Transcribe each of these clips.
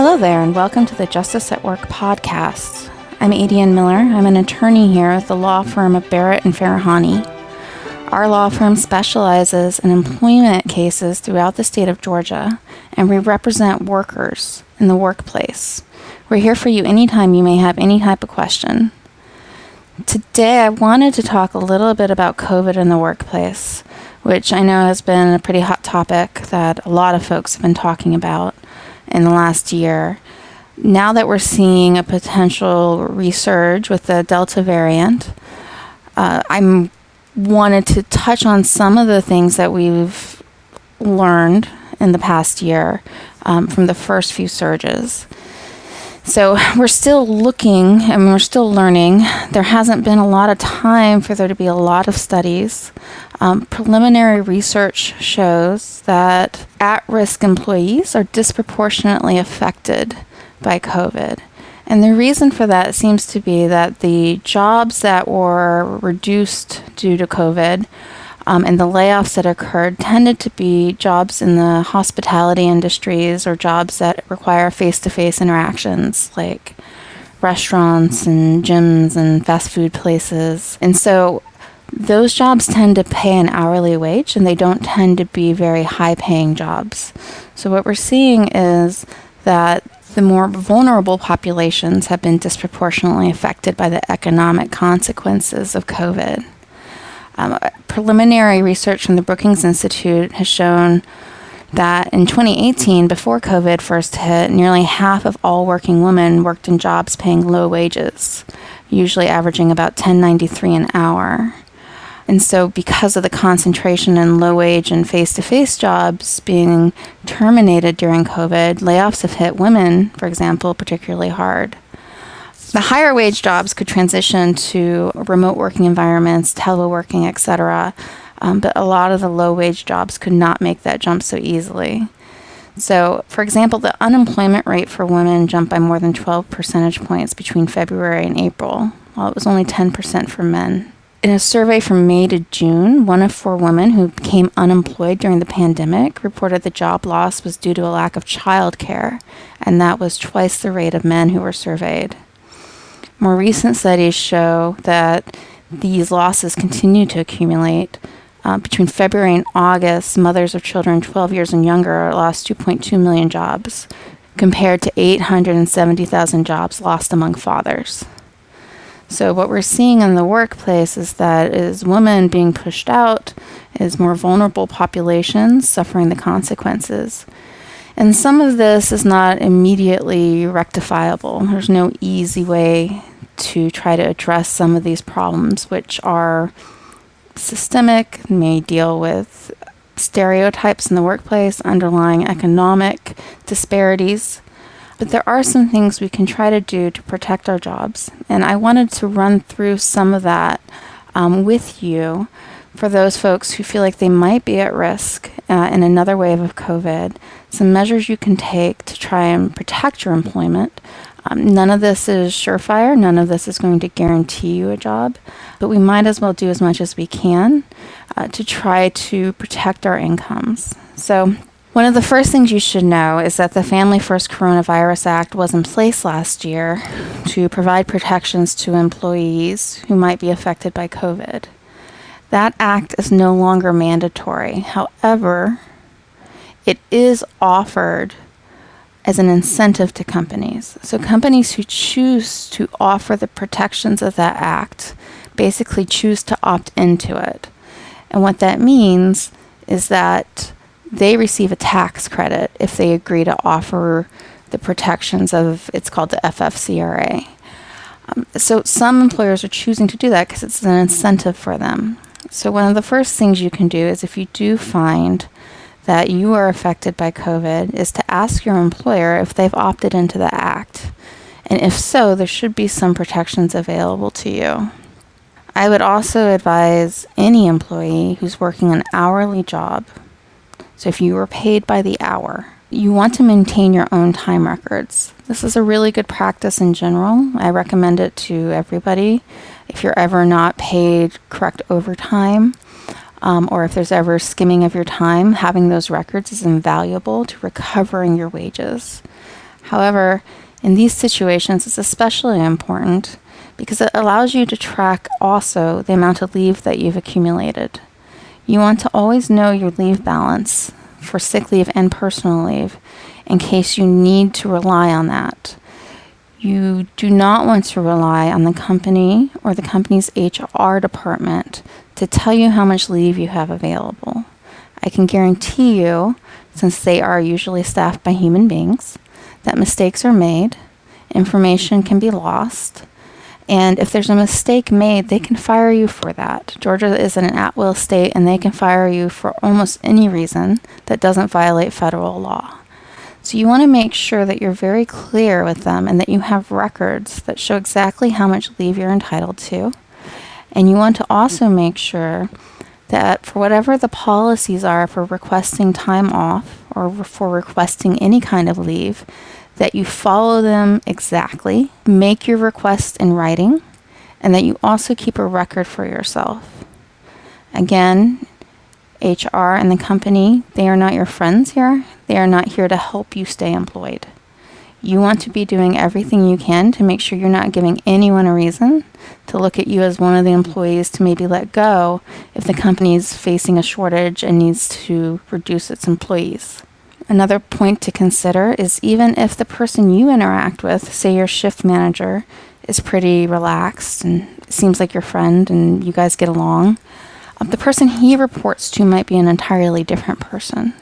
Hello there, and welcome to the Justice at Work podcast. I'm Adian Miller. I'm an attorney here at the law firm of Barrett and Farahani. Our law firm specializes in employment cases throughout the state of Georgia, and we represent workers in the workplace. We're here for you anytime you may have any type of question. Today, I wanted to talk a little bit about COVID in the workplace, which I know has been a pretty hot topic that a lot of folks have been talking about in the last year. Now that we're seeing a potential resurge with the Delta variant, uh, I'm wanted to touch on some of the things that we've learned in the past year um, from the first few surges. So we're still looking and we're still learning. There hasn't been a lot of time for there to be a lot of studies. Um, preliminary research shows that at risk employees are disproportionately affected by COVID. And the reason for that seems to be that the jobs that were reduced due to COVID um, and the layoffs that occurred tended to be jobs in the hospitality industries or jobs that require face to face interactions, like restaurants and gyms and fast food places. And so those jobs tend to pay an hourly wage and they don't tend to be very high paying jobs. So, what we're seeing is that the more vulnerable populations have been disproportionately affected by the economic consequences of COVID. Um, preliminary research from the Brookings Institute has shown that in 2018, before COVID first hit, nearly half of all working women worked in jobs paying low wages, usually averaging about 10.93 an hour. And so, because of the concentration in low wage and face to face jobs being terminated during COVID, layoffs have hit women, for example, particularly hard. The higher wage jobs could transition to remote working environments, teleworking, etc. Um, but a lot of the low wage jobs could not make that jump so easily. So, for example, the unemployment rate for women jumped by more than 12 percentage points between February and April, while it was only 10% for men. In a survey from May to June, one of four women who became unemployed during the pandemic reported the job loss was due to a lack of childcare, and that was twice the rate of men who were surveyed. More recent studies show that these losses continue to accumulate. Uh, between February and August, mothers of children 12 years and younger lost 2.2 million jobs, compared to 870,000 jobs lost among fathers. So, what we're seeing in the workplace is that is women being pushed out, is more vulnerable populations suffering the consequences. And some of this is not immediately rectifiable. There's no easy way to try to address some of these problems, which are systemic, may deal with stereotypes in the workplace, underlying economic disparities. But there are some things we can try to do to protect our jobs. And I wanted to run through some of that um, with you for those folks who feel like they might be at risk uh, in another wave of COVID, some measures you can take to try and protect your employment. Um, none of this is surefire, none of this is going to guarantee you a job, but we might as well do as much as we can uh, to try to protect our incomes. So, one of the first things you should know is that the Family First Coronavirus Act was in place last year to provide protections to employees who might be affected by COVID. That act is no longer mandatory. However, it is offered as an incentive to companies. So, companies who choose to offer the protections of that act basically choose to opt into it. And what that means is that they receive a tax credit if they agree to offer the protections of it's called the FFCRA. Um, so, some employers are choosing to do that because it's an incentive for them. So, one of the first things you can do is if you do find that you are affected by COVID, is to ask your employer if they've opted into the act. And if so, there should be some protections available to you. I would also advise any employee who's working an hourly job. So, if you are paid by the hour, you want to maintain your own time records. This is a really good practice in general. I recommend it to everybody. If you're ever not paid correct overtime, um, or if there's ever skimming of your time, having those records is invaluable to recovering your wages. However, in these situations, it's especially important because it allows you to track also the amount of leave that you've accumulated. You want to always know your leave balance for sick leave and personal leave in case you need to rely on that. You do not want to rely on the company or the company's HR department to tell you how much leave you have available. I can guarantee you, since they are usually staffed by human beings, that mistakes are made, information can be lost, and if there's a mistake made, they can fire you for that. Georgia is an at will state, and they can fire you for almost any reason that doesn't violate federal law. So you want to make sure that you're very clear with them and that you have records that show exactly how much leave you're entitled to. And you want to also make sure that for whatever the policies are for requesting time off or for requesting any kind of leave, that you follow them exactly, make your request in writing, and that you also keep a record for yourself. Again, HR and the company, they are not your friends here. They are not here to help you stay employed. You want to be doing everything you can to make sure you're not giving anyone a reason to look at you as one of the employees to maybe let go if the company is facing a shortage and needs to reduce its employees. Another point to consider is even if the person you interact with, say your shift manager, is pretty relaxed and seems like your friend and you guys get along, um, the person he reports to might be an entirely different person.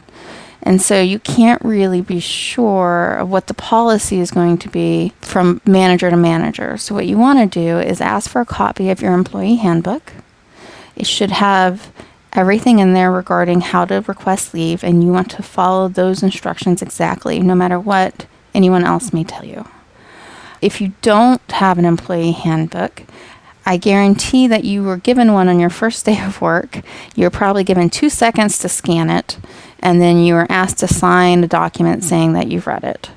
And so you can't really be sure of what the policy is going to be from manager to manager. So, what you want to do is ask for a copy of your employee handbook. It should have everything in there regarding how to request leave, and you want to follow those instructions exactly, no matter what anyone else may tell you. If you don't have an employee handbook, I guarantee that you were given one on your first day of work. You're probably given two seconds to scan it, and then you were asked to sign a document saying that you've read it.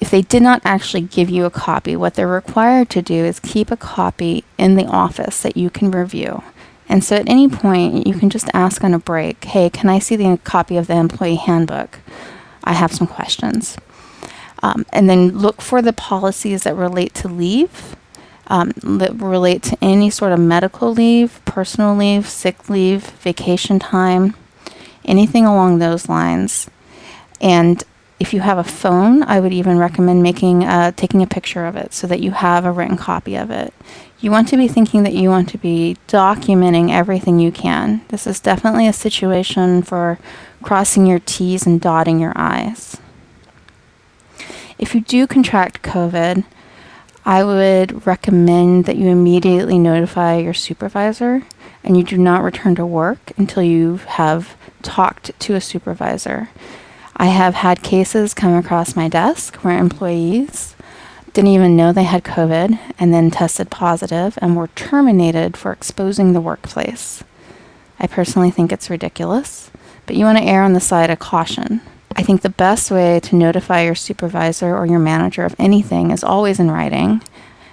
If they did not actually give you a copy, what they're required to do is keep a copy in the office that you can review. And so at any point, you can just ask on a break, hey, can I see the copy of the employee handbook? I have some questions. Um, and then look for the policies that relate to leave, um, that relate to any sort of medical leave, personal leave, sick leave, vacation time, anything along those lines. And if you have a phone, I would even recommend making uh, taking a picture of it so that you have a written copy of it. You want to be thinking that you want to be documenting everything you can. This is definitely a situation for crossing your T's and dotting your I's. If you do contract COVID, I would recommend that you immediately notify your supervisor and you do not return to work until you have talked to a supervisor. I have had cases come across my desk where employees didn't even know they had COVID and then tested positive and were terminated for exposing the workplace. I personally think it's ridiculous, but you want to err on the side of caution. I think the best way to notify your supervisor or your manager of anything is always in writing.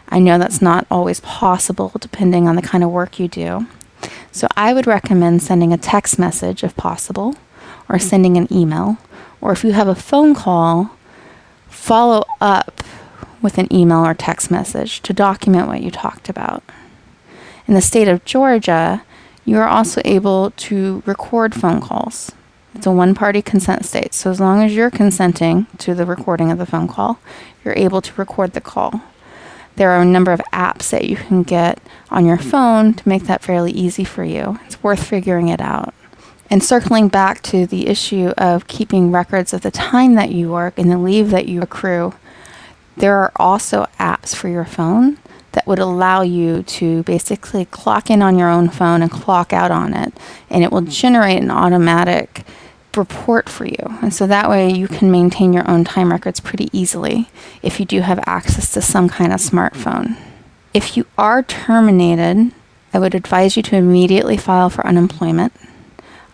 I know that's not always possible depending on the kind of work you do. So I would recommend sending a text message if possible, or mm. sending an email, or if you have a phone call, follow up with an email or text message to document what you talked about. In the state of Georgia, you are also able to record phone calls. It's a one party consent state, so as long as you're consenting to the recording of the phone call, you're able to record the call. There are a number of apps that you can get on your phone to make that fairly easy for you. It's worth figuring it out. And circling back to the issue of keeping records of the time that you work and the leave that you accrue, there are also apps for your phone that would allow you to basically clock in on your own phone and clock out on it, and it will generate an automatic report for you. And so that way you can maintain your own time records pretty easily if you do have access to some kind of smartphone. If you are terminated, I would advise you to immediately file for unemployment.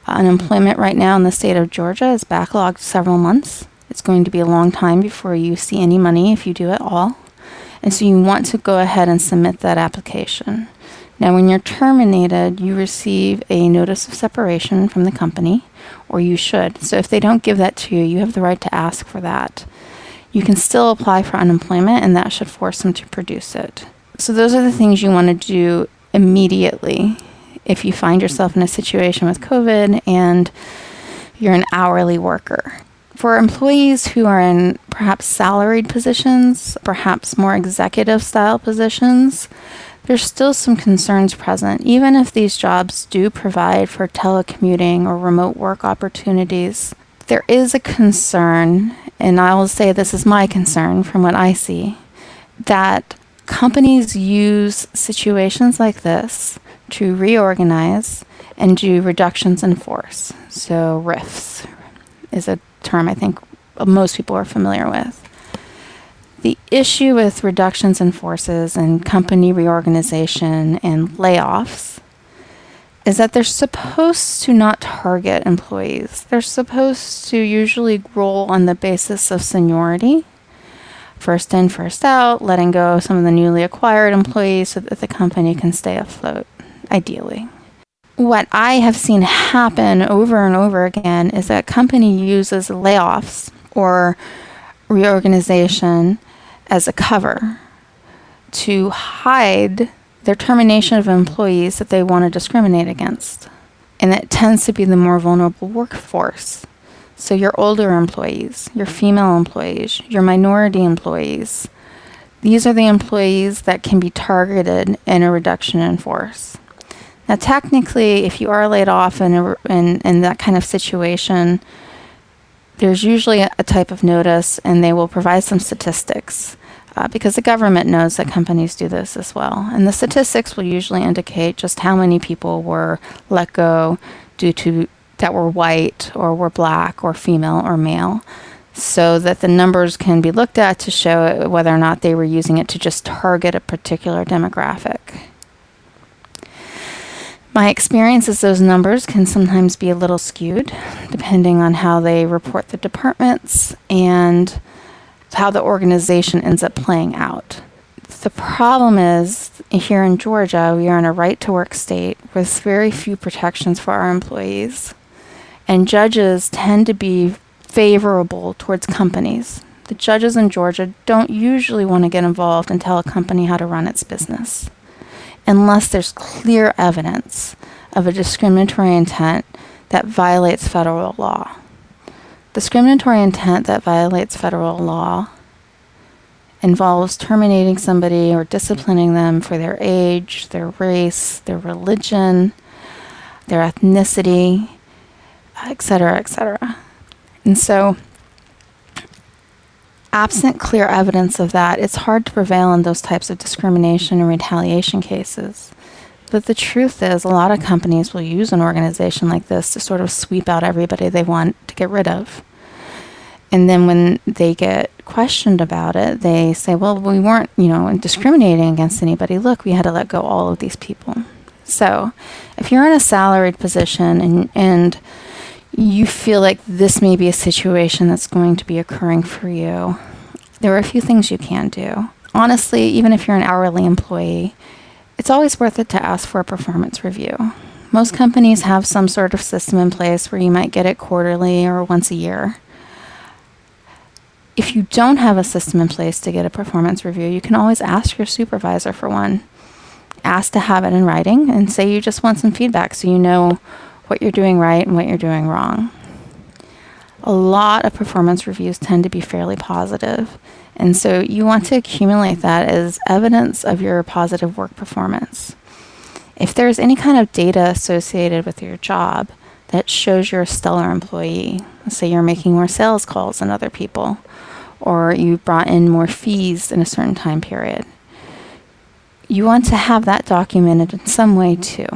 Unemployment right now in the state of Georgia is backlogged several months. It's going to be a long time before you see any money if you do at all. And so you want to go ahead and submit that application. Now, when you're terminated, you receive a notice of separation from the company, or you should. So if they don't give that to you, you have the right to ask for that. you can still apply for unemployment and that should force them to produce it. So, those are the things you want to do immediately if you find yourself in a situation with COVID and you're an hourly worker. For employees who are in perhaps salaried positions, perhaps more executive style positions, there's still some concerns present, even if these jobs do provide for telecommuting or remote work opportunities. There is a concern, and I will say this is my concern from what I see, that companies use situations like this to reorganize and do reductions in force. So, RIFs is a term I think most people are familiar with. The issue with reductions in forces and company reorganization and layoffs is that they're supposed to not target employees. They're supposed to usually roll on the basis of seniority first in, first out, letting go some of the newly acquired employees so that the company can stay afloat, ideally. What I have seen happen over and over again is that company uses layoffs or reorganization as a cover to hide their termination of employees that they want to discriminate against. And that tends to be the more vulnerable workforce. So, your older employees, your female employees, your minority employees, these are the employees that can be targeted in a reduction in force. Now, technically, if you are laid off in, a, in, in that kind of situation, there's usually a type of notice and they will provide some statistics uh, because the government knows that companies do this as well. And the statistics will usually indicate just how many people were let go due to that were white or were black or female or male so that the numbers can be looked at to show whether or not they were using it to just target a particular demographic. My experience is those numbers can sometimes be a little skewed depending on how they report the departments and how the organization ends up playing out. The problem is here in Georgia, we are in a right to work state with very few protections for our employees, and judges tend to be favorable towards companies. The judges in Georgia don't usually want to get involved and tell a company how to run its business unless there's clear evidence of a discriminatory intent that violates federal law. Discriminatory intent that violates federal law involves terminating somebody or disciplining them for their age, their race, their religion, their ethnicity, etc., etc. And so absent clear evidence of that, it's hard to prevail in those types of discrimination and retaliation cases. But the truth is, a lot of companies will use an organization like this to sort of sweep out everybody they want to get rid of. And then when they get questioned about it, they say, well, we weren't, you know, discriminating against anybody. Look, we had to let go all of these people. So if you're in a salaried position and, and you feel like this may be a situation that's going to be occurring for you, there are a few things you can do. Honestly, even if you're an hourly employee, it's always worth it to ask for a performance review. Most companies have some sort of system in place where you might get it quarterly or once a year. If you don't have a system in place to get a performance review, you can always ask your supervisor for one. Ask to have it in writing and say you just want some feedback so you know what you're doing right and what you're doing wrong. A lot of performance reviews tend to be fairly positive, and so you want to accumulate that as evidence of your positive work performance. If there's any kind of data associated with your job that shows you're a stellar employee, say you're making more sales calls than other people, or you brought in more fees in a certain time period, you want to have that documented in some way too.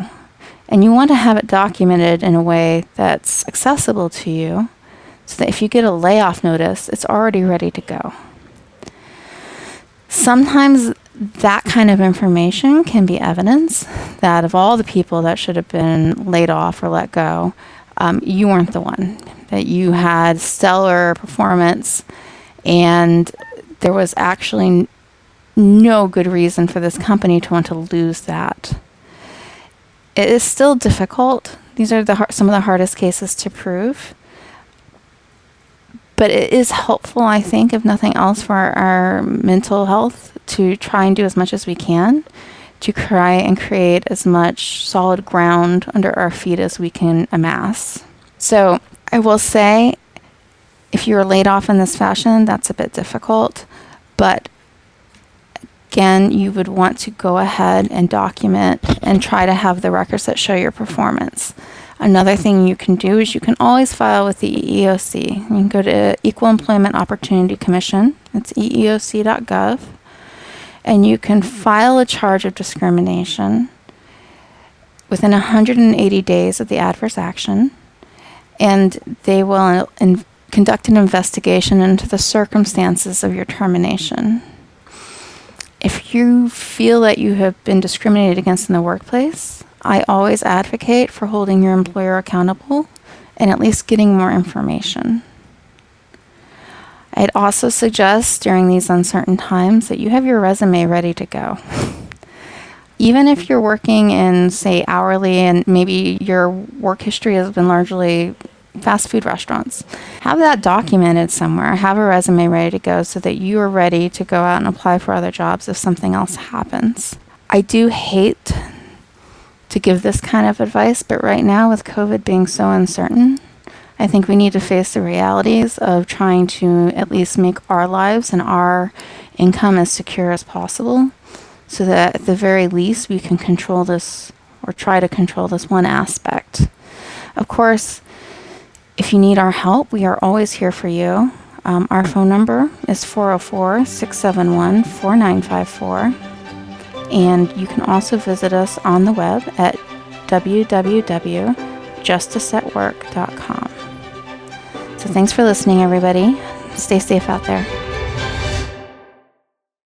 And you want to have it documented in a way that's accessible to you so that if you get a layoff notice, it's already ready to go. Sometimes that kind of information can be evidence that of all the people that should have been laid off or let go, um, you weren't the one, that you had stellar performance and there was actually no good reason for this company to want to lose that. It is still difficult. These are the some of the hardest cases to prove. But it is helpful, I think, if nothing else, for our mental health to try and do as much as we can to try and create as much solid ground under our feet as we can amass. So I will say, if you're laid off in this fashion, that's a bit difficult. But again, you would want to go ahead and document and try to have the records that show your performance. Another thing you can do is you can always file with the EEOC. You can go to Equal Employment Opportunity Commission. It's eeoc.gov and you can file a charge of discrimination within 180 days of the adverse action, and they will conduct an investigation into the circumstances of your termination. If you feel that you have been discriminated against in the workplace, I always advocate for holding your employer accountable and at least getting more information. I'd also suggest during these uncertain times that you have your resume ready to go. Even if you're working in, say, hourly and maybe your work history has been largely fast food restaurants, have that documented somewhere. Have a resume ready to go so that you are ready to go out and apply for other jobs if something else happens. I do hate to give this kind of advice, but right now, with COVID being so uncertain, I think we need to face the realities of trying to at least make our lives and our income as secure as possible so that at the very least we can control this or try to control this one aspect. Of course, if you need our help, we are always here for you. Um, our phone number is 404 671 4954. And you can also visit us on the web at www.justiceatwork.com. So thanks for listening, everybody. Stay safe out there.